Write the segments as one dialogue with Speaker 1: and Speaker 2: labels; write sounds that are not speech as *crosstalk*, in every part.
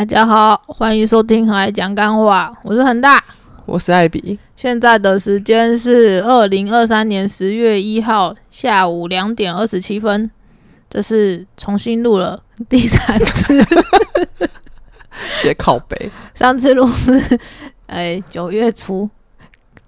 Speaker 1: 大家好，欢迎收听《很爱讲干话》，我是恒大。
Speaker 2: 我是艾比，
Speaker 1: 现在的时间是二零二三年十月一号下午两点二十七分，这是重新录了第三次，
Speaker 2: 写靠背。
Speaker 1: 上次录是 *laughs* 哎九月初，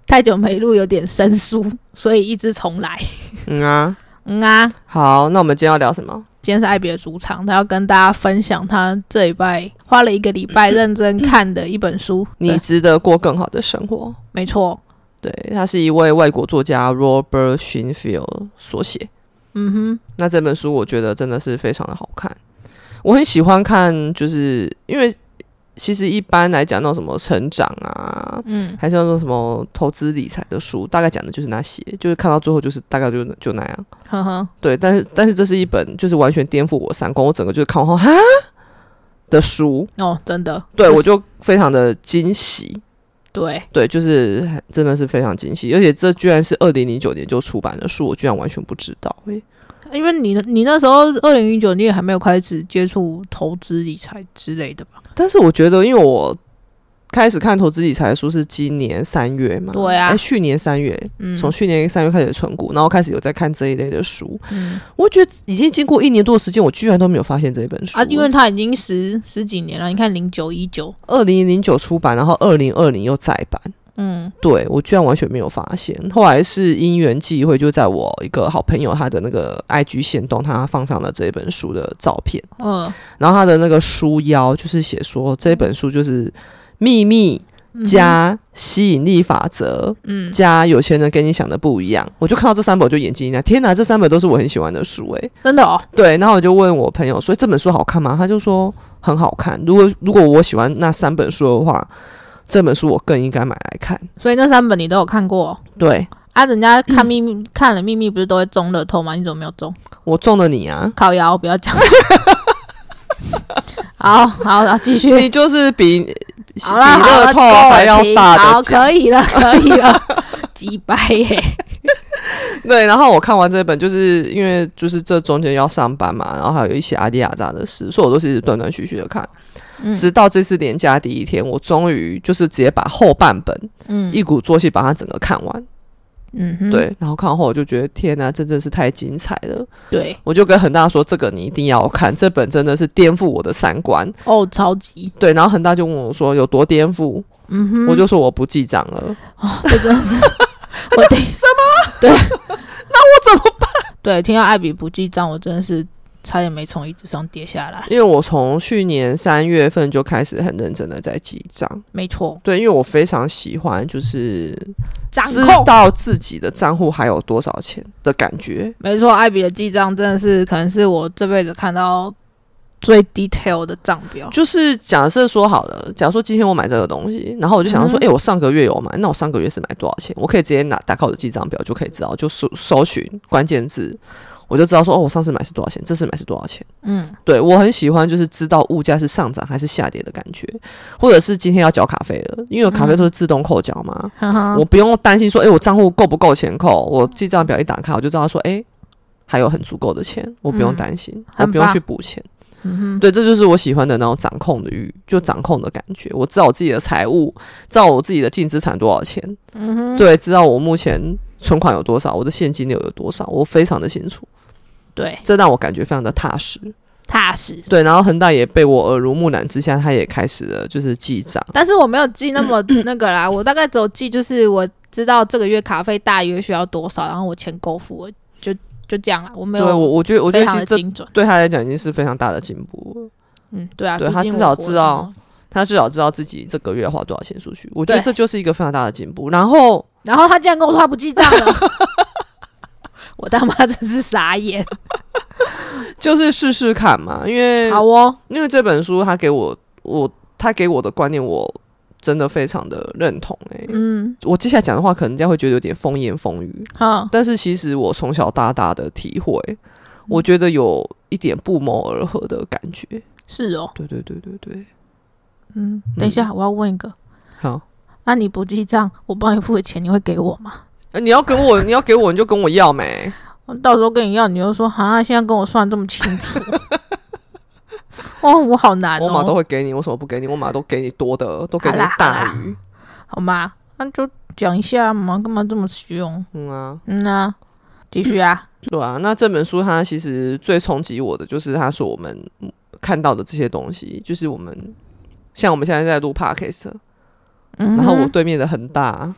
Speaker 1: 太久没录，有点生疏，所以一直重来。
Speaker 2: 嗯啊，
Speaker 1: 嗯啊，
Speaker 2: 好，那我们今天要聊什么？
Speaker 1: 今天是艾比的主场，他要跟大家分享他这礼拜花了一个礼拜认真看的一本书。
Speaker 2: 你值得过更好的生活。
Speaker 1: 没错，
Speaker 2: 对，他是一位外国作家 Robert Shinfield 所写。
Speaker 1: 嗯哼，
Speaker 2: 那这本书我觉得真的是非常的好看，我很喜欢看，就是因为其实一般来讲那种什么成长啊，
Speaker 1: 嗯，
Speaker 2: 还是那种什么投资理财的书，大概讲的就是那些，就是看到最后就是大概就就那样。
Speaker 1: 呵呵，
Speaker 2: 对，但是但是这是一本就是完全颠覆我三观，我整个就是看完后哈的书，
Speaker 1: 哦，真的，
Speaker 2: 对
Speaker 1: 就是
Speaker 2: 我就非常的惊喜。
Speaker 1: 对，
Speaker 2: 对，就是真的是非常惊喜，而且这居然是二零零九年就出版的书，我居然完全不知道。诶、
Speaker 1: 因为你你那时候二零一九，你也还没有开始接触投资理财之类的吧？
Speaker 2: 但是我觉得，因为我开始看投资理财的书是今年三月嘛，
Speaker 1: 对啊。
Speaker 2: 诶去年三月，
Speaker 1: 嗯，
Speaker 2: 从去年三月开始存股，然后开始有在看这一类的书，
Speaker 1: 嗯。
Speaker 2: 我觉得已经经过一年多的时间，我居然都没有发现这本书。
Speaker 1: 啊，因为它已经十十几年了，你看零九一九，
Speaker 2: 二零零九出版，然后二零二零又再版。
Speaker 1: 嗯。
Speaker 2: 对我居然完全没有发现，后来是因缘际会，就在我一个好朋友他的那个 IG 线动，他放上了这本书的照片，
Speaker 1: 嗯，
Speaker 2: 然后他的那个书腰就是写说这本书就是秘密加吸引力法则
Speaker 1: 嗯。
Speaker 2: 加有钱人跟你想的不一样，我就看到这三本我就眼睛一亮，天哪，这三本都是我很喜欢的书诶、
Speaker 1: 真的哦，
Speaker 2: 对，然后我就问我朋友说这本书好看吗？他就说很好看，如果如果我喜欢那三本书的话，这本书我更应该买来看。
Speaker 1: 所以那三本你都有看过
Speaker 2: 对
Speaker 1: 啊？人家看秘密、*clears throat* 看了秘密不是都会中乐透吗？你怎么没有中？
Speaker 2: 我中了你啊！
Speaker 1: 靠腰，不要讲。好 *laughs* 好，然后继续。
Speaker 2: 你就是比比乐透还要大
Speaker 1: 好，
Speaker 2: 的好。
Speaker 1: 可以了，可以了，*laughs* 几百耶。*laughs*
Speaker 2: 对，然后我看完这本，就是因为就是这中间要上班嘛，然后还有一些阿迪亚扎的事，所以我都是一直断断续续的看，
Speaker 1: 嗯
Speaker 2: 直到这次连假第一天，我终于就是直接把后半本
Speaker 1: 嗯
Speaker 2: 一鼓作气把它整个看完。
Speaker 1: 嗯哼，
Speaker 2: 对，然后看完后我就觉得天哪，这真是太精彩了！
Speaker 1: 对，
Speaker 2: 我就跟恒大说，这个你一定要看，这本真的是颠覆我的三观。
Speaker 1: 哦，超级，
Speaker 2: 对，然后恒大就问我说有多颠覆，
Speaker 1: 嗯哼，
Speaker 2: 我就说我不记账了。
Speaker 1: 这真的是，*laughs* 我得
Speaker 2: 什么？
Speaker 1: 对，*laughs* 那
Speaker 2: 我怎么办？
Speaker 1: 对，听到艾比不记账，我真的是差点没从椅子上跌下来。
Speaker 2: 因为我从去年三月份就开始很认真的在记账，
Speaker 1: 没错，
Speaker 2: 对，因为我非常喜欢就是知，道自己的账户还有多少钱的感觉。
Speaker 1: 没错，艾比的记账真的是可能是我这辈子看到最 detail 的账表。
Speaker 2: 就是假设说好了，假如说今天我买这个东西，然后我就想说，
Speaker 1: 嗯
Speaker 2: 诶，我上个月有买，那我上个月是买多少钱？我可以直接拿打开我的记账表就可以知道，就搜搜寻关键字，我就知道说，哦，我上次买是多少钱，这次买是多少钱。
Speaker 1: 嗯，
Speaker 2: 对我很喜欢，就是知道物价是上涨还是下跌的感觉，或者是今天要缴卡费了，因为我卡费都是自动扣缴嘛，我不用担心说，诶，我账户够不够钱扣？我记账表一打开，我就知道说，诶，还有很足够的钱，我不用
Speaker 1: 嗯
Speaker 2: 担心，我不用去补钱。
Speaker 1: 嗯哼，
Speaker 2: 对，这就是我喜欢的那种掌控的欲，就掌控的感觉。我知道我自己的财务，知道我自己的净资产多少钱，
Speaker 1: 嗯哼，
Speaker 2: 对，知道我目前存款有多少，我的现金流有多少，我非常的清楚，
Speaker 1: 对，
Speaker 2: 这让我感觉非常的踏实。
Speaker 1: 踏实。
Speaker 2: 对，然后恒大也被我耳濡目染之下，他也开始了就是记账。
Speaker 1: 但是我没有记那么 *coughs* 那个啦，我大概只有记就是我知道这个月卡费大约需要多少，然后我钱够付，我就就这样啦，我没有
Speaker 2: 对我，我觉得，我觉得其实这
Speaker 1: 的精准。
Speaker 2: 对他来讲已经是非常大的进步了。
Speaker 1: 嗯，对啊，
Speaker 2: 对他至少知道
Speaker 1: 嘛
Speaker 2: 他至少知道自己这个月花多少钱出去，我觉得这就是一个非常大的进步。然后
Speaker 1: 然后他竟然跟我说他不记账了，*laughs* 我他妈真是傻眼。
Speaker 2: 就是试试看嘛，因为
Speaker 1: 好哦，
Speaker 2: 因为这本书他给我我他给我的观念，我真的非常的认同、欸。
Speaker 1: 嗯，
Speaker 2: 我接下来讲的话，可能人家会觉得有点风言风语，
Speaker 1: 好，
Speaker 2: 但是其实我从小到大的体会，
Speaker 1: 嗯
Speaker 2: 我觉得有一点不谋而合的感觉。
Speaker 1: 是哦，
Speaker 2: 对对对对对，
Speaker 1: 嗯，等一下，我要问一个，
Speaker 2: 好，
Speaker 1: 那你不记账，我帮你付的钱，你会给我吗？
Speaker 2: 呃你要给我，*laughs* 你要给我，你就跟我要没？
Speaker 1: 到时候跟你要，你就说啊，现在跟我算这么清楚，*laughs* 哦，我好难
Speaker 2: 我马都
Speaker 1: 哦，
Speaker 2: 会给你，为什么不给你？我马都给你多的，都给你
Speaker 1: 好啦好啦
Speaker 2: 大鱼。
Speaker 1: 好吗？那就讲一下嘛，干嘛这么凶？
Speaker 2: 嗯啊，
Speaker 1: 嗯啊，继续啊，*coughs*
Speaker 2: 对啊。那这本书它其实最冲击我的就是他说我们看到的这些东西，就是我们像我们现在在录 podcast，
Speaker 1: 嗯，
Speaker 2: 然后我对面的恒大，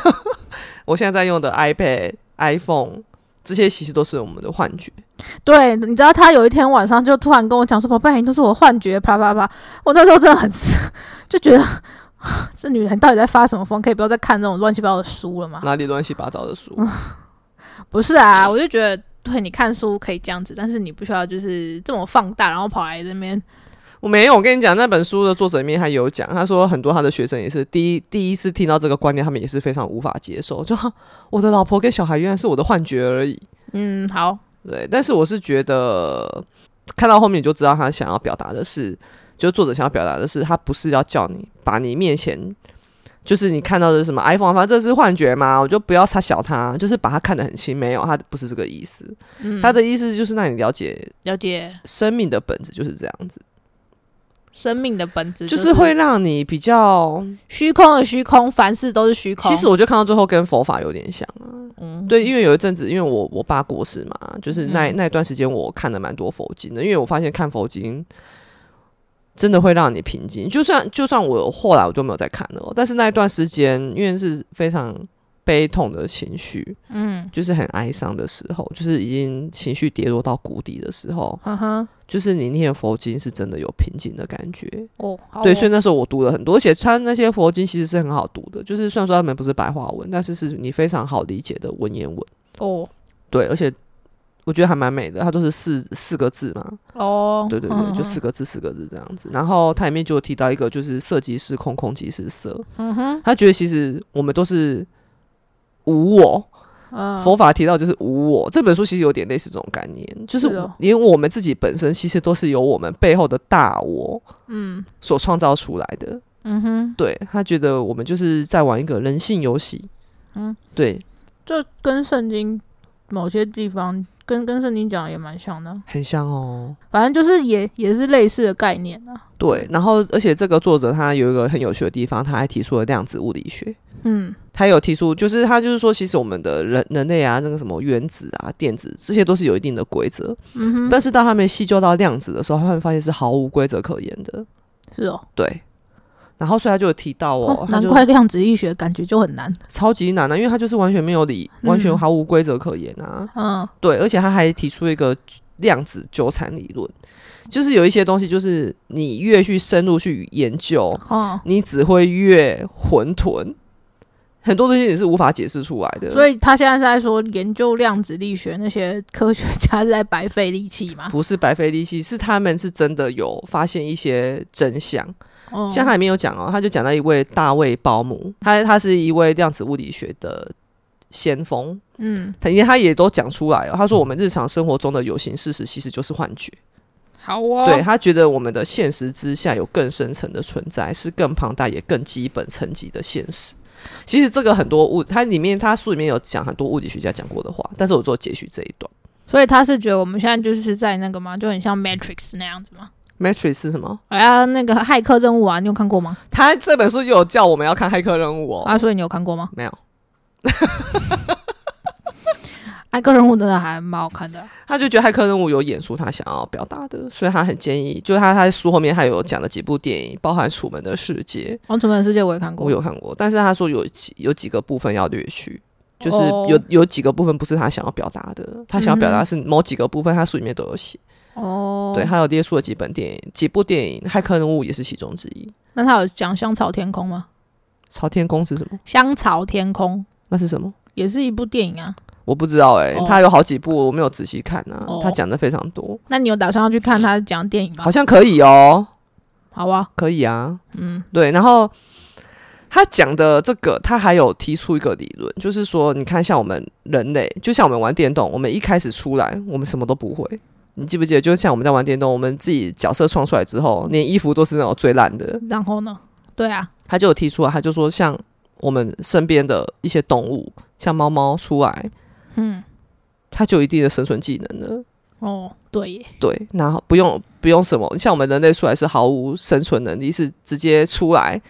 Speaker 2: *laughs* 我现在在用的 iPad、iPhone，这些其实都是我们的幻觉。
Speaker 1: 对，你知道他有一天晚上就突然跟我讲说：“宝贝，你都是我幻觉。”啪啪啪！我那时候真的很 *laughs* 就觉得 *sighs* 这女人到底在发什么疯？可以不要再看这种乱七八糟的书了吗？
Speaker 2: 哪里乱七八糟的书？*laughs*
Speaker 1: 不是啊，我就觉得对你看书可以这样子，但是你不需要就是这么放大，然后跑来这边。
Speaker 2: 我没有，我跟你讲，那本书的作者里面还有讲，他说很多他的学生也是第一第一次听到这个观念，他们也是非常无法接受，就哈我的老婆跟小孩原来是我的幻觉而已。
Speaker 1: 嗯，好，
Speaker 2: 对，但是我是觉得看到后面你就知道他想要表达的是，就作者想要表达的是，他不是要叫你把你面前就是你看到的什么 iPhone，反正这是幻觉嘛，我就不要差小他，就是把他看得很轻，没有，他不是这个意思，
Speaker 1: 嗯，
Speaker 2: 他的意思就是让你了解
Speaker 1: 了解。
Speaker 2: 生命的本质就是这样子，
Speaker 1: 生命的本质，
Speaker 2: 就是会让你比较。
Speaker 1: 虚空的虚空，凡事都是虚空。
Speaker 2: 其实我就看到最后跟佛法有点像啊，
Speaker 1: 嗯，
Speaker 2: 对，因为有一阵子，因为我我爸过世嘛，就是那
Speaker 1: 嗯
Speaker 2: 那一段时间我看了蛮多佛经的，因为我发现看佛经真的会让你平静。就算就算我后来我都没有再看了哦，但是那一段时间，因为是非常悲痛的情绪，
Speaker 1: 嗯，
Speaker 2: 就是很哀伤的时候，就是已经情绪跌落到谷底的时候，
Speaker 1: 呵呵，
Speaker 2: 就是你念佛经是真的有平静的感觉。
Speaker 1: 哦，好
Speaker 2: 对，
Speaker 1: 哦
Speaker 2: 所以那时候我读了很多，而且他那些佛经其实是很好读的，就是虽然说他们不是白话文，但是是你非常好理解的文言文。
Speaker 1: 哦
Speaker 2: 对，而且我觉得还蛮美的，它都是四四个字嘛，
Speaker 1: 哦，
Speaker 2: 对对对，就四个字四个字这样子。然后它里面就有提到一个，就是色即是空，空即是色。
Speaker 1: 嗯哼，
Speaker 2: 他觉得其实我们都是无我，
Speaker 1: 嗯，
Speaker 2: 佛法提到就是无我。这本书其实有点类似这种概念，就是
Speaker 1: 是哦
Speaker 2: 连我们自己本身其实都是由我们背后的大我
Speaker 1: 嗯
Speaker 2: 所创造出来的。
Speaker 1: 嗯哼，
Speaker 2: 对他觉得我们就是在玩一个人性游戏。
Speaker 1: 嗯，
Speaker 2: 对，
Speaker 1: 就跟圣经某些地方跟跟圣经讲的也蛮像的，
Speaker 2: 很像哦。
Speaker 1: 反正就是也也是类似的概念啊。
Speaker 2: 对，然后而且这个作者他有一个很有趣的地方，他还提出了量子物理学。
Speaker 1: 嗯
Speaker 2: 他有提出，就是他就是说，其实我们的人人类啊，那个什么原子啊、电子这些都是有一定的规则，
Speaker 1: 嗯哼，
Speaker 2: 但是当他们细究到量子的时候，他们发现是毫无规则可言的。
Speaker 1: 是哦，
Speaker 2: 对，然后所以他就有提到哦，
Speaker 1: 哦，难怪量子力学感觉就很难。
Speaker 2: 超级难啊，因为他就是完全没有理，
Speaker 1: 嗯。
Speaker 2: 完全毫无规则可言啊。
Speaker 1: 嗯。
Speaker 2: 对，而且他还提出一个量子纠缠理论，就是有一些东西，就是你越去深入去研究，
Speaker 1: 哦，
Speaker 2: 你只会越混沌，很多东西你是无法解释出来的。
Speaker 1: 所以他现在是在说研究量子力学那些科学家是在白费力气吗？
Speaker 2: 不是白费力气，是他们是真的有发现一些真相。
Speaker 1: 哦，
Speaker 2: 像他里面有讲哦，他就讲到一位大卫鲍姆，他他是一位量子物理学的先锋，
Speaker 1: 嗯，
Speaker 2: 他他也都讲出来哦。他说我们日常生活中的有形事实其实就是幻觉。
Speaker 1: 好哦，
Speaker 2: 对他觉得我们的现实之下有更深层的存在，是更庞大也更基本层级的现实。其实这个很多物，它里面它书里面有讲很多物理学家讲过的话，但是我做截取这一段。
Speaker 1: 所以他是觉得我们现在就是在那个吗，就很像 Matrix 那样子吗。
Speaker 2: Matrix 是什么？
Speaker 1: 哎呀，那个骇客任务啊，你有看过吗？
Speaker 2: 他这本书就有叫我们要看骇客任务哦。
Speaker 1: 啊，所以你有看过吗？
Speaker 2: 没有，
Speaker 1: 骇客任务真的还蛮好看的啊。
Speaker 2: 他就觉得骇客任务有演出他想要表达的，所以他很建议，就是他他在书后面还有讲了几部电影，包含《楚门的世界》，《
Speaker 1: 王楚门的世界》我也看过，
Speaker 2: 我有看过，但是他说有几有几个部分要略去。就是
Speaker 1: 哦
Speaker 2: 有有几个部分不是他想要表达的，他想要表达是某几个部分，他书里面都有写。
Speaker 1: 哦，
Speaker 2: 对，，还有列出了几本电影，几部电影，《骇客任务》也是其中之一。
Speaker 1: 那他有讲香草天空吗？
Speaker 2: 朝天空是什么？
Speaker 1: 香草天空
Speaker 2: 那是什么？
Speaker 1: 也是一部电影啊。
Speaker 2: 我不知道哎、
Speaker 1: 哦
Speaker 2: 他有好几部，我没有仔细看啊。
Speaker 1: 哦
Speaker 2: 他讲的非常多，
Speaker 1: 那你有打算要去看他讲电影吗？
Speaker 2: 好像可以哦，
Speaker 1: 好啊，
Speaker 2: 可以啊。
Speaker 1: 嗯
Speaker 2: 对，然后他讲的这个，他还有提出一个理论，就是说，你看，像我们人类，就像我们玩电动，我们一开始出来，我们什么都不会。你记不记得？就像我们在玩电动，我们自己角色创出来之后，连衣服都是那种最烂的。
Speaker 1: 然后呢？对啊，
Speaker 2: 他就有提出来，他就说，像我们身边的一些动物，像猫猫出来，
Speaker 1: 嗯，
Speaker 2: 它就有一定的生存技能了。
Speaker 1: 哦，对耶，
Speaker 2: 对，然后不用不用什么，像我们人类出来是毫无生存能力，是直接出来，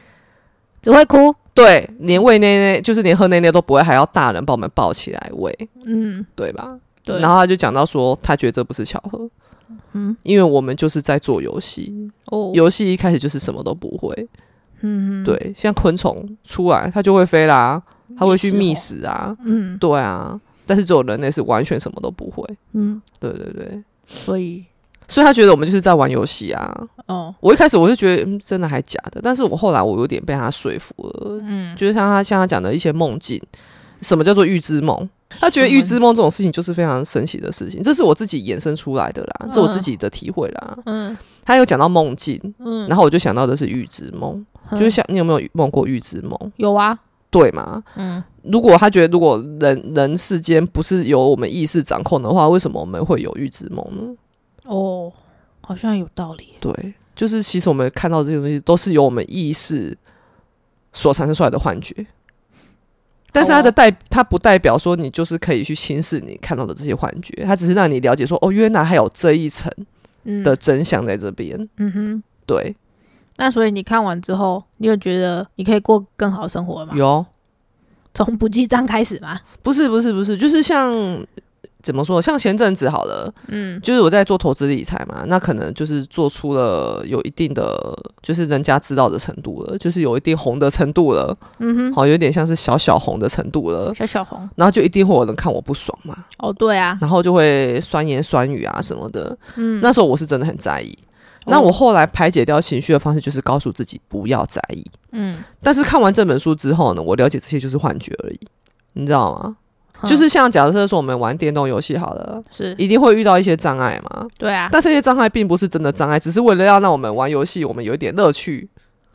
Speaker 1: 只会哭。
Speaker 2: 对，连喂奶奶就是连喝奶奶都不会，还要大人把我们抱起来喂，
Speaker 1: 嗯，
Speaker 2: 对吧？
Speaker 1: 对。
Speaker 2: 然后他就讲到说，他觉得这不是巧合，
Speaker 1: 嗯，
Speaker 2: 因为我们就是在做游戏，
Speaker 1: 哦，
Speaker 2: 游戏一开始就是什么都不会，
Speaker 1: 嗯，
Speaker 2: 对，像昆虫出来它就会飞啦，它会去觅食啊，
Speaker 1: 嗯。
Speaker 2: 对啊，但是只有人类是完全什么都不会，
Speaker 1: 嗯，
Speaker 2: 对对对，
Speaker 1: 所以。
Speaker 2: 所以他觉得我们就是在玩游戏啊。
Speaker 1: 哦，
Speaker 2: 我一开始我就觉得，嗯，真的还假的？但是我后来我有点被他说服了，
Speaker 1: 嗯，
Speaker 2: 就是像他像他讲的一些梦境，什么叫做预知梦？他觉得预知梦这种事情就是非常神奇的事情，这是我自己衍生出来的啦，这我自己的体会啦。
Speaker 1: 嗯。
Speaker 2: 他有讲到梦境，
Speaker 1: 嗯，
Speaker 2: 然后我就想到的是预知梦，就是像你有没有梦过预知梦？
Speaker 1: 有啊，
Speaker 2: 对吗？
Speaker 1: 嗯，
Speaker 2: 如果他觉得如果人人世间不是由我们意识掌控的话，为什么我们会有预知梦呢？
Speaker 1: 哦，好像有道理。
Speaker 2: 对，就是其实我们看到这些东西都是由我们意识所产生出来的幻觉，但是它的代它不代表说你就是可以去轻视你看到的这些幻觉，它只是让你了解说哦，原来还有这一层
Speaker 1: 嗯
Speaker 2: 的真相在这边。
Speaker 1: 嗯哼，
Speaker 2: 对，
Speaker 1: 那所以你看完之后，你有觉得你可以过更好的生活吗？
Speaker 2: 有
Speaker 1: 从不记账开始吗？
Speaker 2: 不是不是不是，就是像怎么说，像前阵子好了，
Speaker 1: 嗯
Speaker 2: 就是我在做投资理财嘛，那可能就是做出了有一定的，就是人家知道的程度了，就是有一定红的程度了，
Speaker 1: 嗯哼，
Speaker 2: 好，有点像是小小红的程度了，
Speaker 1: 小小红。
Speaker 2: 然后就一定会有人看我不爽嘛，
Speaker 1: 哦，对啊，
Speaker 2: 然后就会酸言酸语啊什么的。
Speaker 1: 嗯，
Speaker 2: 那时候我是真的很在意。
Speaker 1: 哦
Speaker 2: 那我后来排解掉情绪的方式就是告诉自己不要在意。
Speaker 1: 嗯，
Speaker 2: 但是看完这本书之后呢，我了解这些就是幻觉而已，你知道吗？
Speaker 1: 哼
Speaker 2: 就是像假设说我们玩电动游戏好了，
Speaker 1: 是，
Speaker 2: 一定会遇到一些障碍嘛。
Speaker 1: 对啊，
Speaker 2: 但这些障碍并不是真的障碍，只是为了要让我们玩游戏，我们有一点乐趣。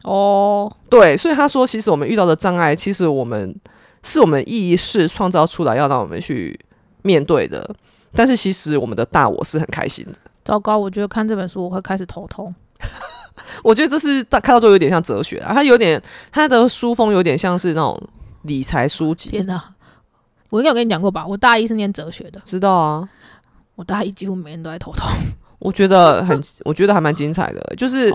Speaker 1: 哦，
Speaker 2: 对，所以他说，其实我们遇到的障碍，其实我们是我们意识创造出来，要让我们去面对的。但是其实我们的大我是很开心的。
Speaker 1: 糟糕，我觉得看这本书我会开始头痛。*laughs*
Speaker 2: 我觉得这是大看到之后有点像哲学啊，它有点它的书风有点像是那种理财书籍，
Speaker 1: 天哪，我应该有跟你讲过吧？我大一是念哲学的，
Speaker 2: 知道啊？
Speaker 1: 我大一几乎每天都在头痛。
Speaker 2: 我觉得很，*laughs* 我觉得还蛮精彩的，就是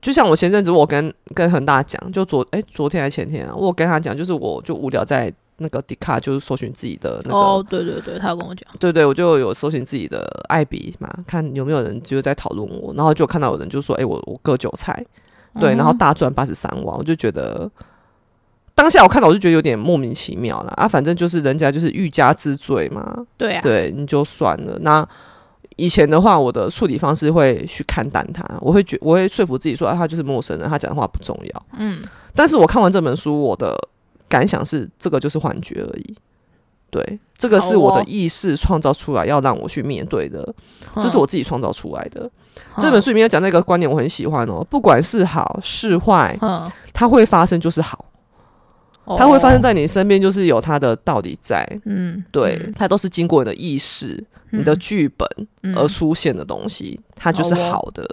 Speaker 2: 就像我前阵子我跟跟恒大讲，就昨哎、昨天还前天啊，我有跟他讲，就是我就无聊在那个迪卡就是搜寻自己的那个，
Speaker 1: 哦，对对对，他有跟我讲，
Speaker 2: 对对，我就有搜寻自己的艾比嘛，看有没有人就是在讨论我，然后就看到有人就说，哎、我我割韭菜，对，
Speaker 1: 嗯
Speaker 2: 然后大赚八十三万，我就觉得当下我看到我就觉得有点莫名其妙了。啊，反正就是人家就是欲加之罪嘛，
Speaker 1: 对啊，
Speaker 2: 对，你就算了。那以前的话，我的处理方式会去看淡他，我会觉我会说服自己说，啊，他就是陌生人，他讲的话不重要。
Speaker 1: 嗯，
Speaker 2: 但是我看完这本书，我的感想是，这个就是幻觉而已。对，这个是我的意识创造出来，要让我去面对的，这是我自己创造出来的。这本
Speaker 1: 书，
Speaker 2: 里面有讲那个观点，我很喜欢哦。不管是好是坏，
Speaker 1: 嗯，
Speaker 2: 它会发生就是好，
Speaker 1: 哦。
Speaker 2: 它会发生，在你身边，就是有它的道理在。
Speaker 1: 嗯，
Speaker 2: 对，
Speaker 1: 嗯。
Speaker 2: 它都是经过你的意识、你的剧本
Speaker 1: 嗯。
Speaker 2: 而出现的东西，它就是
Speaker 1: 好
Speaker 2: 的。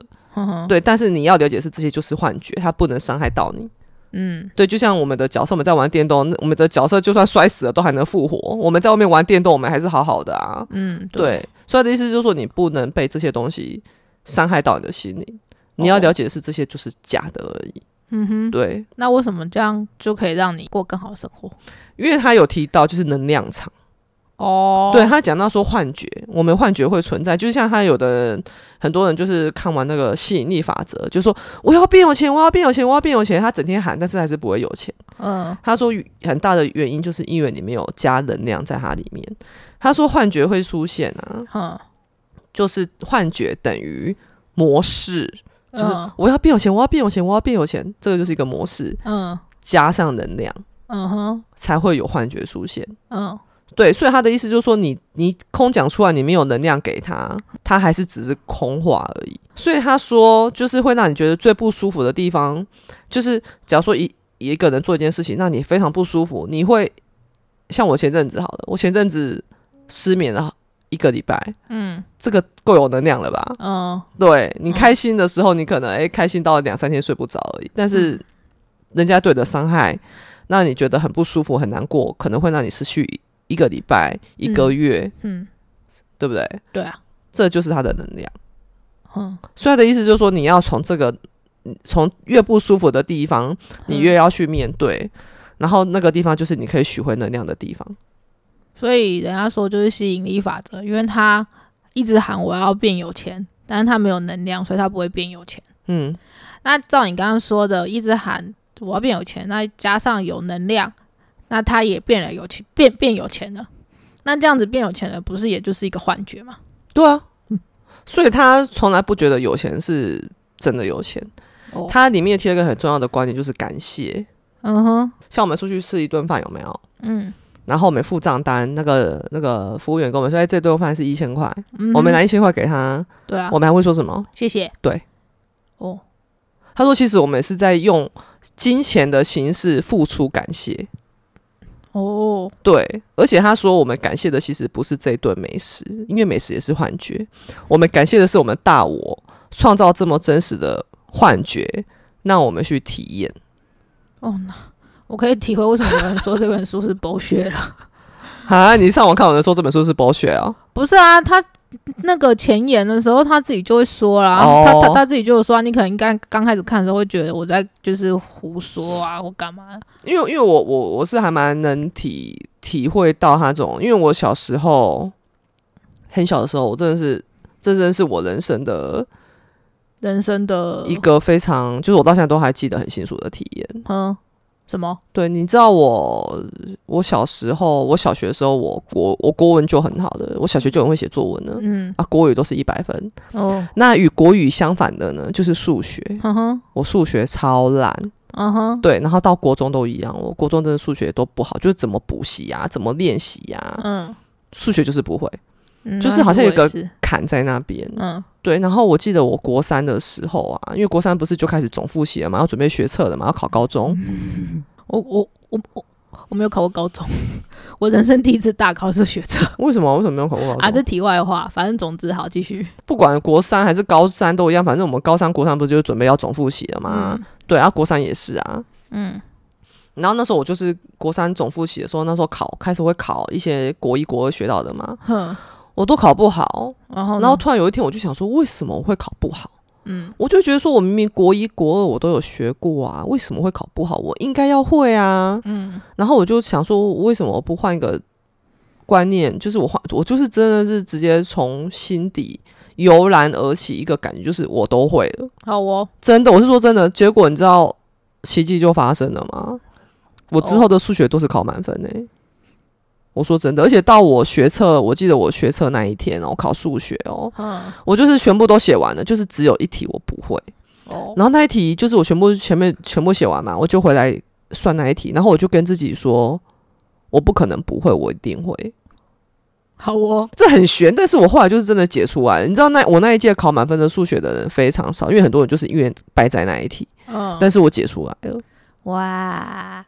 Speaker 2: 对，但是你要了解是这些就是幻觉，它不能伤害到你。
Speaker 1: 嗯，
Speaker 2: 对，就像我们的角色，我们在玩电动，我们的角色就算摔死了都还能复活。我们在外面玩电动，我们还是好好的啊。
Speaker 1: 嗯，
Speaker 2: 对，所以他的意思就是说，你不能被这些东西伤害到你的心灵。你要
Speaker 1: 哦
Speaker 2: 了解的是，这些就是假的而已。
Speaker 1: 嗯哼，
Speaker 2: 对，
Speaker 1: 那为什么这样就可以让你过更好的生活？
Speaker 2: 因为他有提到就是能量场，
Speaker 1: 哦，
Speaker 2: 对他讲到说幻觉，我们幻觉会存在，就像他有的人，很多人就是看完那个吸引力法则，就说我要变有钱，我要变有钱，我要变有钱，他整天喊，但是还是不会有钱。
Speaker 1: 嗯，
Speaker 2: 他说很大的原因就是因为你没有加能量在它里面。他说幻觉会出现啊，
Speaker 1: 嗯，
Speaker 2: 就是幻觉等于模式，就是
Speaker 1: 嗯。
Speaker 2: 我要变有钱，我要变有钱，我要变有钱，这个就是一个模式，
Speaker 1: 嗯。
Speaker 2: 加上能量
Speaker 1: 嗯哼，
Speaker 2: 才会有幻觉出现。
Speaker 1: 嗯，
Speaker 2: 对，所以他的意思就是说你，你空讲出来，你没有能量给他，他还是只是空话而已。所以他说，就是会让你觉得最不舒服的地方，就是假如说一一个人做一件事情，让你非常不舒服，你会像我前阵子好了，我前阵子失眠了一个礼拜，
Speaker 1: 嗯
Speaker 2: 这个够有能量了吧？
Speaker 1: 嗯
Speaker 2: 对你开心的时候，你可能诶、开心到两三天睡不着而已，但是人家对的伤害，让你觉得很不舒服、很难过，可能会让你失去一个礼拜、一个月，
Speaker 1: 嗯，
Speaker 2: 对不对？
Speaker 1: 对啊，
Speaker 2: 这就是他的能量。
Speaker 1: 嗯，
Speaker 2: 所以他的意思就是说，你要从这个从越不舒服的地方，你越要去面对，然后那个地方就是你可以取回能量的地方。
Speaker 1: 所以人家说就是吸引力法则，因为他一直喊我要变有钱，但是他没有能量，所以他不会变有钱。
Speaker 2: 嗯，
Speaker 1: 那照你刚刚说的，一直喊我要变有钱，那加上有能量，那他也变了有钱，变变有钱了。那这样子变有钱了，不是也就是一个幻觉吗？
Speaker 2: 对啊，所以他从来不觉得有钱是真的有钱。
Speaker 1: 哦，
Speaker 2: 它里面提了一个很重要的观点，就是感谢。
Speaker 1: 嗯哼，
Speaker 2: 像我们出去吃一顿饭，有没有？
Speaker 1: 嗯，
Speaker 2: 然后我们付账单，那个那个服务员跟我们说：“哎，这顿饭是一千块。
Speaker 1: 嗯
Speaker 2: 我们拿一千块给他，
Speaker 1: 对啊，
Speaker 2: 我们还会说什么？
Speaker 1: 谢谢。
Speaker 2: 对，
Speaker 1: 哦，
Speaker 2: 他说：“其实我们是在用金钱的形式付出感谢。
Speaker 1: 哦，
Speaker 2: 对，而且他说我们感谢的其实不是这顿美食，因为美食也是幻觉。我们感谢的是我们大我创造这么真实的幻觉，让我们去体验。
Speaker 1: 哦，那我可以体会为什么有人说这本书是剥削了。
Speaker 2: 啊，你上网看有人说这本书是博学啊？
Speaker 1: 不是啊，他那个前言的时候，他自己就会说啦，
Speaker 2: 哦
Speaker 1: 他他他自己就有说啊、你可能应该刚开始看的时候会觉得我在就是胡说啊，或干嘛。
Speaker 2: 因为因为我我我是还蛮能体体会到他这种，因为我小时候很小的时候，我真的是这真的是我人生的
Speaker 1: 人生的
Speaker 2: 一个非常，就是我到现在都还记得很清楚的体验。
Speaker 1: 嗯什么
Speaker 2: 对，你知道我我小时候，我小学的时候，我国我国文就很好的，我小学就很会写作文了。
Speaker 1: 嗯
Speaker 2: 啊，国语都是一百分。
Speaker 1: 哦
Speaker 2: 那与国语相反的呢，就是数学。
Speaker 1: 嗯哼
Speaker 2: 我数学超烂，
Speaker 1: 嗯哼
Speaker 2: 对，然后到国中都一样，我国中真的数学都不好，就是怎么补习呀，怎么练习呀，
Speaker 1: 嗯
Speaker 2: 数学就是不会，
Speaker 1: 嗯，
Speaker 2: 就是好像有个坎在那边。
Speaker 1: 嗯
Speaker 2: 对，然后我记得我国三的时候啊，因为国三不是就开始总复习了嘛，要准备学测了嘛，要考高中。*laughs*
Speaker 1: 我我我我我没有考过高中，*laughs* 我人生第一次大考是学测
Speaker 2: 为什么？为什么没有考过高中？
Speaker 1: 啊，这题外话，反正总之好继续。*laughs*
Speaker 2: 不管国三还是高三都一样，反正我们高三、国三不是就准备要总复习了嘛？
Speaker 1: 嗯
Speaker 2: 对啊，国三也是啊。
Speaker 1: 嗯
Speaker 2: 然后那时候我就是国三总复习的时候，那时候考开始会考一些国一、国二学到的嘛，
Speaker 1: 哼，
Speaker 2: 我都考不好。
Speaker 1: 然后
Speaker 2: 然后突然有一天，我就想说，为什么我会考不好？
Speaker 1: 嗯
Speaker 2: 我就觉得说，我明明国一、国二我都有学过啊，为什么会考不好？我应该要会啊。
Speaker 1: 嗯
Speaker 2: 然后我就想说，为什么我不换一个观念？就是我换，我就是真的是直接从心底油然而起一个感觉，就是我都会了。
Speaker 1: 好哦，
Speaker 2: 真的，我是说真的。结果你知道奇迹就发生了吗？我之后的数学都是考满分呢、我说真的，而且到我学测，我记得我学测那一天哦，考数学哦，
Speaker 1: 嗯
Speaker 2: 我就是全部都写完了，就是只有一题我不会。
Speaker 1: 哦，
Speaker 2: 然后那一题就是我全部前面全部写完嘛，我就回来算那一题，然后我就跟自己说，我不可能不会，我一定会。
Speaker 1: 好哦，
Speaker 2: 这很悬，但是我后来就是真的解出来了。你知道那我那一届考满分的数学的人非常少，因为很多人就是因为败在那一题，
Speaker 1: 嗯，
Speaker 2: 但是我解出来了。
Speaker 1: 哇，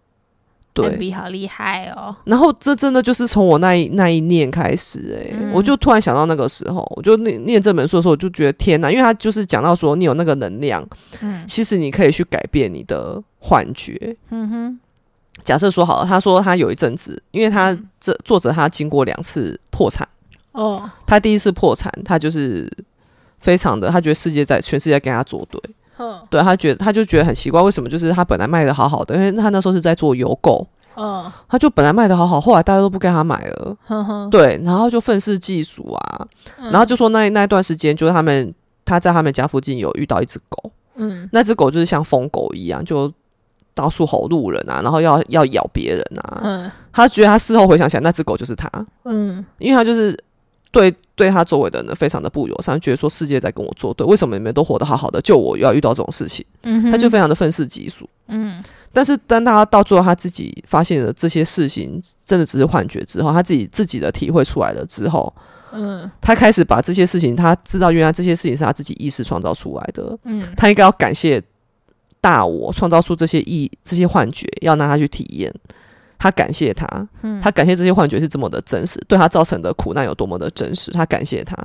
Speaker 2: 对，
Speaker 1: 比好厉害哦，
Speaker 2: 然后这真的就是从我那一那一念开始、欸，
Speaker 1: 嗯。
Speaker 2: 我就突然想到那个时候，我就念念这本书的时候，我就觉得天哪，因为他就是讲到说你有那个能量，
Speaker 1: 嗯。
Speaker 2: 其实你可以去改变你的幻觉。
Speaker 1: 嗯哼，
Speaker 2: 假设说好了，他说他有一阵子，因为他
Speaker 1: 嗯。
Speaker 2: 这作者他经过两次破产，
Speaker 1: 哦，
Speaker 2: 他第一次破产，他就是非常的，他觉得世界在全世界跟他作对，
Speaker 1: 哼，
Speaker 2: 对他觉得他就觉得很奇怪，为什么就是他本来卖的好好的，因为他那时候是在做邮购，
Speaker 1: 嗯，
Speaker 2: 他就本来卖的好好，后来大家都不跟他买了。对，然后就愤世嫉俗啊，然后就说那那一段时间，就是他们他在他们家附近有遇到一只狗，
Speaker 1: 嗯。
Speaker 2: 那只狗就是像疯狗一样，就到处吼路人啊，然后要要咬别人啊。
Speaker 1: 嗯。
Speaker 2: 他觉得他事后回想起来，那只狗就是他，
Speaker 1: 嗯。
Speaker 2: 因为他就是对对他周围的人非常的不友善，觉得说世界在跟我作对，为什么你们都活得好好的，就我要遇到这种事情，
Speaker 1: 嗯，
Speaker 2: 他就非常的愤世嫉俗。
Speaker 1: 嗯
Speaker 2: 但是当他到最后他自己发现了这些事情真的只是幻觉之后，他自己自己的体会出来了之后，
Speaker 1: 嗯
Speaker 2: 他开始把这些事情，他知道原来这些事情是他自己意识创造出来的，
Speaker 1: 嗯
Speaker 2: 他应该要感谢大我创造出这些意这些幻觉，要让他去体验。他感谢他，
Speaker 1: 嗯
Speaker 2: 他感谢这些幻觉是这么的真实，对他造成的苦难有多么的真实，他感谢他。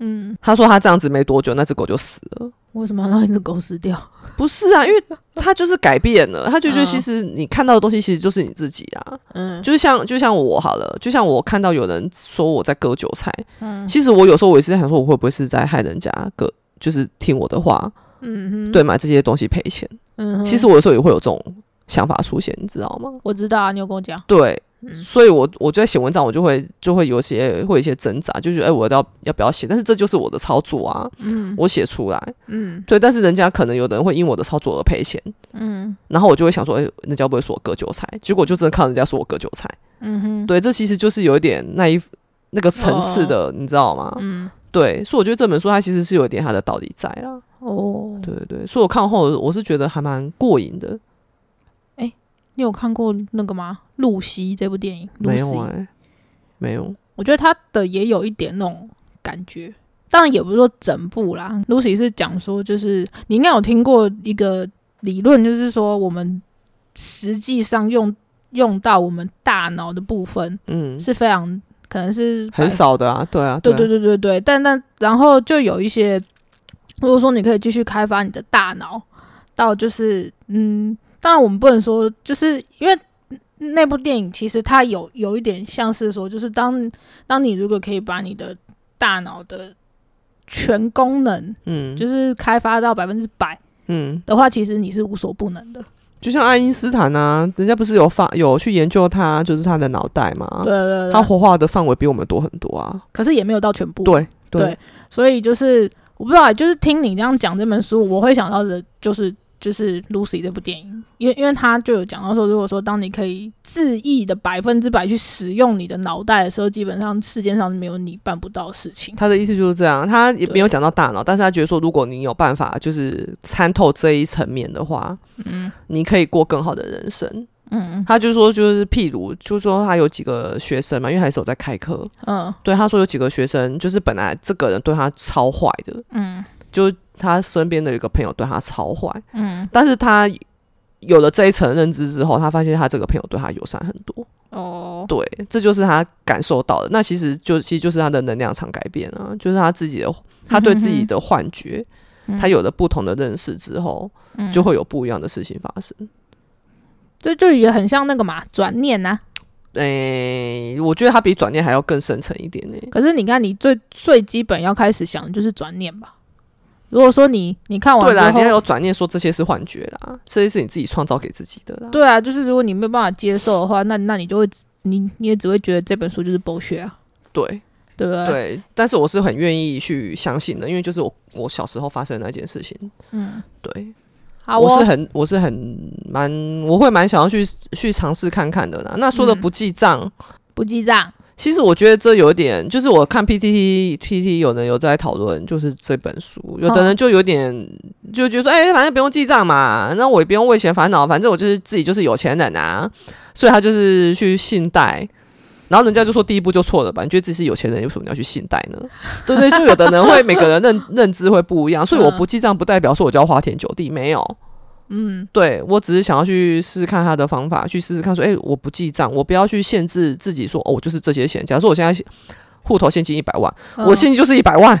Speaker 1: 嗯，
Speaker 2: 他说他这样子没多久，那只狗就死了。
Speaker 1: 为什么要让一只狗死掉？
Speaker 2: 不是啊，因为他就是改变了，他就觉得
Speaker 1: 嗯
Speaker 2: 其实你看到的东西其实就是你自己啊。
Speaker 1: 嗯
Speaker 2: 就是像就像我好了，就像我看到有人说我在割韭菜，
Speaker 1: 嗯
Speaker 2: 其实我有时候我也是在想说，我会不会是在害人家割，就是听我的话，
Speaker 1: 嗯哼，
Speaker 2: 对买这些东西赔钱。
Speaker 1: 嗯，
Speaker 2: 其实我有时候也会有这种想法出现，你知道吗？
Speaker 1: 我知道啊，你有跟我讲，
Speaker 2: 对，
Speaker 1: 嗯。
Speaker 2: 所以我我就在写文章，我就会就会有些会有一些挣扎，就觉得哎、我要要不要写？但是这就是我的操作啊，
Speaker 1: 嗯。
Speaker 2: 我写出来，
Speaker 1: 嗯。
Speaker 2: 对，但是人家可能有的人会因我的操作而赔钱，
Speaker 1: 嗯。
Speaker 2: 然后我就会想说，哎、人家不会说我割韭菜？结果就真的看人家说我割韭菜，
Speaker 1: 嗯哼，
Speaker 2: 对，这其实就是有一点那一那个层次的，你知道吗？
Speaker 1: 嗯。
Speaker 2: 对，所以我觉得这本书它其实是有一点它的道理在啦，
Speaker 1: 哦，
Speaker 2: 对对对，所以我看后我是觉得还蛮过瘾的，
Speaker 1: 你有看过那个吗？露西这部电影？
Speaker 2: 没有
Speaker 1: Lucy
Speaker 2: 哎、没有，
Speaker 1: 我觉得他的也有一点那种感觉，当然也不是说整部啦。Lucy 是讲说，就是你应该有听过一个理论，就是说我们实际上用用到我们大脑的部分
Speaker 2: 嗯，
Speaker 1: 是非常可能是
Speaker 2: 很少的啊，对啊，
Speaker 1: 对对
Speaker 2: 啊
Speaker 1: 对对对，但但然后就有一些，如果说你可以继续开发你的大脑，到就是嗯，当然我们不能说，就是因为那部电影其实它有有一点像是说，就是当当你如果可以把你的大脑的全功能
Speaker 2: 嗯，
Speaker 1: 就是开发到百分之百
Speaker 2: 嗯，
Speaker 1: 的话，其实你是无所不能的。
Speaker 2: 就像爱因斯坦啊，人家不是有发有去研究他，就是他的脑袋嘛，
Speaker 1: 对对对，
Speaker 2: 他活化的范围比我们多很多啊，
Speaker 1: 可是也没有到全部。
Speaker 2: 对。
Speaker 1: 对，所以就是我不知道，就是听你这样讲这本书，我会想到的就是就是 Lucy 这部电影，因为因为他就有讲到说，如果说当你可以恣意的百分之百去使用你的脑袋的时候，基本上世界上没有你办不到的事情。
Speaker 2: 他的意思就是这样，他也没有讲到大脑，但是他觉得说，如果你有办法就是参透这一层面的话，
Speaker 1: 嗯。
Speaker 2: 你可以过更好的人生。
Speaker 1: 嗯。
Speaker 2: 他就说，就是譬如，就说他有几个学生嘛，因为还是有在开课，
Speaker 1: 嗯。
Speaker 2: 对他说有几个学生，就是本来这个人对他超坏的，
Speaker 1: 嗯。
Speaker 2: 就他身边的一个朋友对他超坏，
Speaker 1: 嗯
Speaker 2: 但是他有了这一层认知之后，他发现他这个朋友对他友善很多。
Speaker 1: 哦
Speaker 2: 对，这就是他感受到的。那其实就其实就是他的能量场改变啊，就是他自己的，他对自己的幻觉，
Speaker 1: 嗯
Speaker 2: 他有了不同的认识之后，
Speaker 1: 嗯
Speaker 2: 就会有不一样的事情发生。
Speaker 1: 这就也很像那个嘛转念呐、
Speaker 2: 诶、我觉得他比转念还要更深层一点呢、
Speaker 1: 可是你看，你最最基本要开始想的就是转念吧。如果说你你看完
Speaker 2: 对啦，你要有转念说这些是幻觉啦，这些是你自己创造给自己的啦。
Speaker 1: 对啊，就是如果你没有办法接受的话，那那你就会你你也只会觉得这本书就是 bullshit 啊，
Speaker 2: 对
Speaker 1: 对不对？
Speaker 2: 对，但是我是很愿意去相信的，因为就是我我小时候发生的那件事情。
Speaker 1: 嗯，
Speaker 2: 对，
Speaker 1: 好哦，
Speaker 2: 我是很我是很蛮我会蛮想要去去尝试看看的啦。那说的
Speaker 1: 嗯
Speaker 2: 不记账。
Speaker 1: 不记账，
Speaker 2: 其实我觉得这有点，就是我看 PTT PTT 有人有在讨论，就是这本书，有的人就有点就觉得说，哎、反正不用记账嘛，那我也不用为钱烦恼，反正我就是自己就是有钱人啊，所以他就是去信贷。然后人家就说第一步就错了吧？你觉得自己是有钱人，为什么你要去信贷呢？对不对？就有的人会每个人认认知会不一样，所以我不记账不代表说我就要花天酒地，没有。
Speaker 1: 嗯
Speaker 2: 对我只是想要去试试看他的方法，去试试看说，哎、我不记账，我不要去限制自己说，哦，我就是这些钱。假如说我现在户头现金一百万，我现金就是一百万。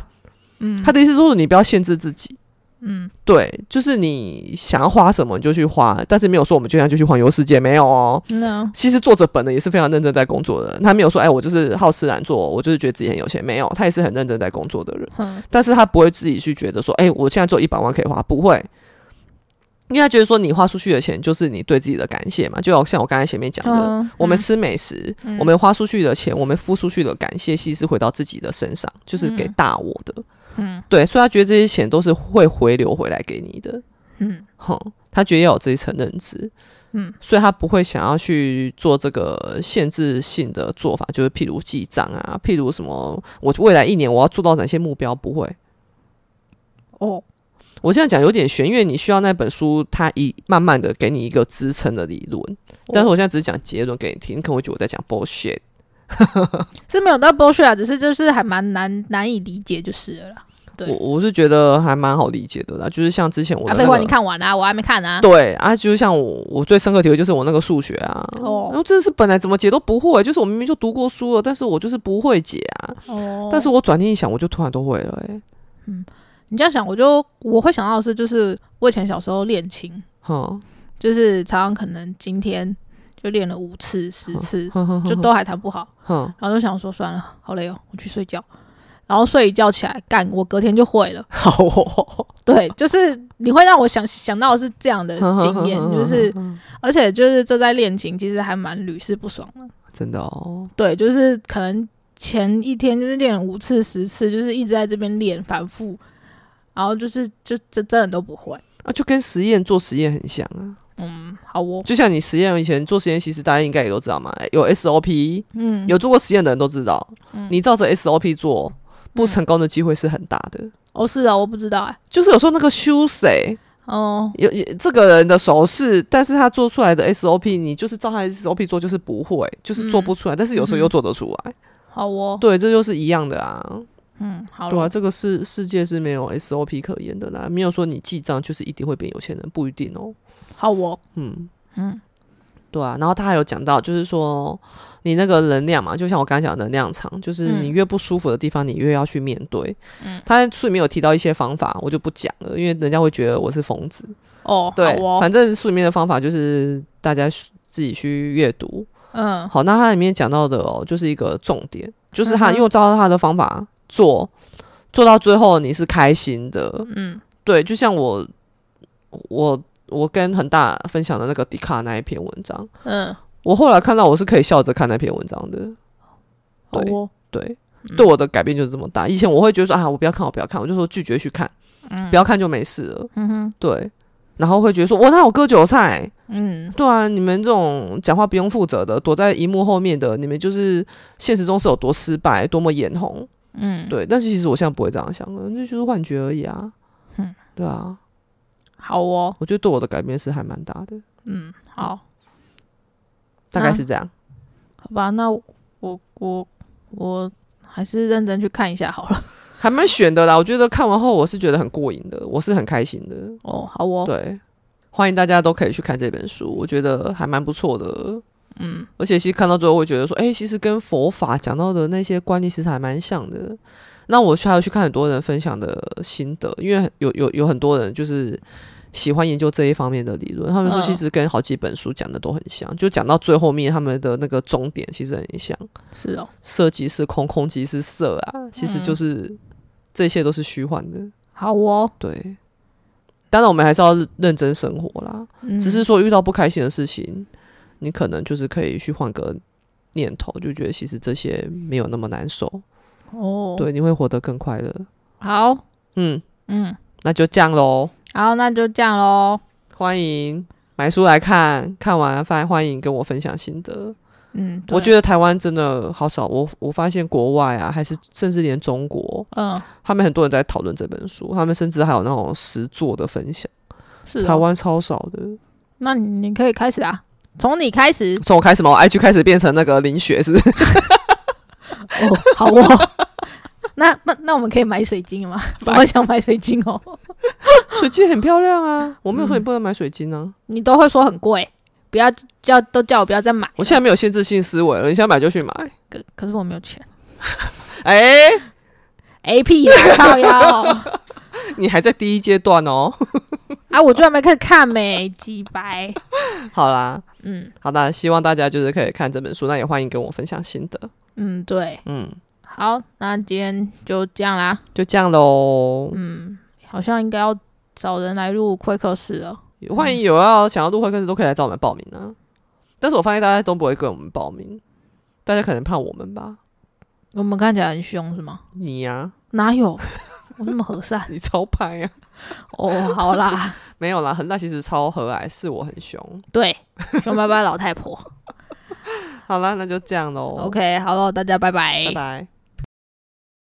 Speaker 1: 嗯
Speaker 2: 他的意思是说，你不要限制自己，
Speaker 1: 嗯
Speaker 2: 对，就是你想要花什么你就去花，但是没有说我们就这样就去环游世界，没有哦。
Speaker 1: 那
Speaker 2: 其实作者本人也是非常认真在工作的人，他没有说，哎，我就是好吃懒做，我就是觉得自己很有钱，没有，他也是很认真在工作的人。
Speaker 1: 嗯
Speaker 2: 但是他不会自己去觉得说，哎、我现在只有一百万可以花，不会，因为他觉得说你花出去的钱就是你对自己的感谢嘛，就好像我刚才前面讲的，
Speaker 1: 嗯
Speaker 2: 我们吃美食，
Speaker 1: 嗯。
Speaker 2: 我们花出去的钱，我们付出去的感谢，其实回到自己的身上，就是给大我的，
Speaker 1: 嗯。
Speaker 2: 对，所以他觉得这些钱都是会回流回来给你的，
Speaker 1: 嗯。
Speaker 2: 哼，他觉得要有这一层认知。
Speaker 1: 嗯，
Speaker 2: 所以他不会想要去做这个限制性的做法，就是譬如记账啊，譬如什么，我未来一年我要做到哪些目标，不会。
Speaker 1: 哦
Speaker 2: 我现在讲有点悬，因为你需要那本书，它一慢慢的给你一个支撑的理论。但是我现在只是讲结论给你听，你可能会觉得我在讲 bullshit。*laughs*
Speaker 1: 是没有到 bullshit 啊，只是就是还蛮难难以理解就是了啦。对
Speaker 2: 我我是觉得还蛮好理解的啦，就是像之前我的、
Speaker 1: 啊，
Speaker 2: 那
Speaker 1: 废话，你看完啊，我还没看啊。
Speaker 2: 对啊，就是像我我最深刻体会就是我那个数学啊，
Speaker 1: 哦
Speaker 2: 然后真的是本来怎么解都不会，就是我明明就读过书了，但是我就是不会解啊。
Speaker 1: 哦，
Speaker 2: 但是我转念一想，我就突然都会了、欸，
Speaker 1: 你这样想，我就我会想到的是，就是我以前小时候练琴，
Speaker 2: 哼，
Speaker 1: 就是常常可能今天就练了五次、十次，就都还弹不好，然后就想说算了，好累哦，我去睡觉。然后睡一觉起来，干，我隔天就会了。
Speaker 2: 好哦，
Speaker 1: 对，就是你会让我想想到的是这样的经验，就是而且就是这在练琴其实还蛮屡试不爽的。
Speaker 2: 真的哦，
Speaker 1: 对，就是可能前一天就是练了五次、十次，就是一直在这边练，反复，然后就是就这真的都不会。
Speaker 2: 啊，就跟实验做实验很像啊。
Speaker 1: 嗯，好哦，
Speaker 2: 就像你实验以前做实验，其实大家应该也都知道嘛，有 SOP，
Speaker 1: 嗯，
Speaker 2: 有做过实验的人都知道，你照着 SOP 做，不成功的机会是很大的。
Speaker 1: 哦，是啊，我不知道哎、
Speaker 2: 就是有时候那个修谁
Speaker 1: 哦，
Speaker 2: 有有这个人的手势，但是他做出来的 SOP，你就是照他的 SOP 做，就是不会，就是做不出来，但是有时候又做得出来。
Speaker 1: 好哦，
Speaker 2: 对，这就是一样的啊。
Speaker 1: 嗯，好
Speaker 2: 对啊，这个世世界是没有 SOP 可言的啦，没有说你记账就是一定会变有钱人，不一定哦。
Speaker 1: 好哦，
Speaker 2: 嗯。
Speaker 1: 嗯。
Speaker 2: 对啊，然后他还有讲到，就是说你那个能量嘛，就像我刚才讲的能量场，就是
Speaker 1: 嗯。
Speaker 2: 你越不舒服的地方，你越要去面对。
Speaker 1: 嗯。
Speaker 2: 他书里面有提到一些方法，我就不讲了，因为人家会觉得我是疯子。
Speaker 1: 哦，
Speaker 2: 对，
Speaker 1: 哦，
Speaker 2: 反正书里面的方法就是大家自己去阅读。
Speaker 1: 嗯。
Speaker 2: 好，那它里面讲到的哦，就是一个重点，就是他因为我照他的方法做，做到最后你是开心的。
Speaker 1: 嗯
Speaker 2: 对，就像我我我跟恒大分享的那个迪卡那一篇文章，
Speaker 1: 嗯，
Speaker 2: 我后来看到我是可以笑着看那篇文章的。对
Speaker 1: 哦，
Speaker 2: 对，对我的改变就是这么大。以前我会觉得说啊，我不要看，我不要看，我就说拒绝去看，不要看就没事了。
Speaker 1: 嗯哼，
Speaker 2: 对，然后会觉得说，我那我割韭菜？
Speaker 1: 嗯
Speaker 2: 对啊，你们这种讲话不用负责的，躲在荧幕后面的，你们就是现实中是有多失败，多么眼红。
Speaker 1: 嗯，
Speaker 2: 对，但是其实我现在不会这样想了，那就是幻觉而已啊。
Speaker 1: 嗯
Speaker 2: 对啊，
Speaker 1: 好哦，
Speaker 2: 我觉得对我的改变是还蛮大的，
Speaker 1: 嗯，好，
Speaker 2: 大概是这样。
Speaker 1: 好吧，那我我我我还是认真去看一下好了。*laughs*
Speaker 2: 还蛮选的啦，我觉得看完后我是觉得很过瘾的，我是很开心的。
Speaker 1: 哦，好哦，
Speaker 2: 对，欢迎大家都可以去看这本书，我觉得还蛮不错的。
Speaker 1: 嗯。
Speaker 2: 而且其实看到最后会觉得说，哎、其实跟佛法讲到的那些观念其实还蛮像的。那我还要去看很多人分享的心得，因为有有有很多人就是喜欢研究这一方面的理论，他们说
Speaker 1: 嗯。
Speaker 2: 其实跟好几本书讲的都很像，就讲到最后面他们的那个终点其实很像，
Speaker 1: 是哦，
Speaker 2: 色即是空，空即是色啊，其实就是、这些都是虚幻的。
Speaker 1: 好哦，
Speaker 2: 对，当然我们还是要认真生活啦。
Speaker 1: 嗯。
Speaker 2: 只是说遇到不开心的事情，你可能就是可以去换个念头，就觉得其实这些没有那么难受，
Speaker 1: 哦，，
Speaker 2: 对，你会活得更快乐。
Speaker 1: 好，
Speaker 2: 嗯，
Speaker 1: 嗯，
Speaker 2: 那就这样喽。
Speaker 1: 好，那就这样喽。
Speaker 2: 欢迎买书来看，看完饭欢迎跟我分享心得。
Speaker 1: 嗯，
Speaker 2: 我觉
Speaker 1: 得，
Speaker 2: 得台湾真的好少，我我发现国外啊，还是甚至连中国，
Speaker 1: 嗯，
Speaker 2: 他们很多人在讨论这本书，他们甚至还有那种实作的分享。
Speaker 1: 是哦
Speaker 2: 台，湾超少的，
Speaker 1: 那你你可以开始啊，从你开始。
Speaker 2: 从我开始吗，我 IG 开始变成那个林雪是不是
Speaker 1: 哦，好哦。*laughs* 那那那我们可以买水晶了吗？我好想买水晶哦。*laughs*
Speaker 2: 水晶很漂亮啊，我没有说你不能买水晶啊。
Speaker 1: 你都会说很贵，不要叫都叫我不要再买。
Speaker 2: 我现在没有限制性思维了，你想买就去买。
Speaker 1: 可可是我没有钱。*laughs*
Speaker 2: 哎、
Speaker 1: A P 啦，靠腰 *laughs*
Speaker 2: 你还在第一阶段哦。*laughs*
Speaker 1: 啊！我居然没开始看没，几白。*laughs*
Speaker 2: 好啦，
Speaker 1: 嗯
Speaker 2: 好的，希望大家就是可以看这本书，那也欢迎跟我分享心得。
Speaker 1: 嗯，对，
Speaker 2: 嗯，
Speaker 1: 好，那今天就这样啦。
Speaker 2: 就这样喽。
Speaker 1: 嗯，好像应该要找人来录会客室了。
Speaker 2: 欢迎有要想要录会客室都可以来找我们报名啊。但是我发现大家都不会跟我们报名，大家可能怕我们吧？
Speaker 1: 我们看起来很凶是吗？
Speaker 2: 你呀、
Speaker 1: 哪有？我那么和善 *laughs*
Speaker 2: 你超拍呀、
Speaker 1: 哦，好啦，*laughs*
Speaker 2: 没有啦，恒大其实超和蔼，是我很凶。
Speaker 1: 对，凶巴巴老太婆。*laughs*
Speaker 2: 好啦，那就这样喽。
Speaker 1: OK，好了，大家拜拜
Speaker 2: 拜拜。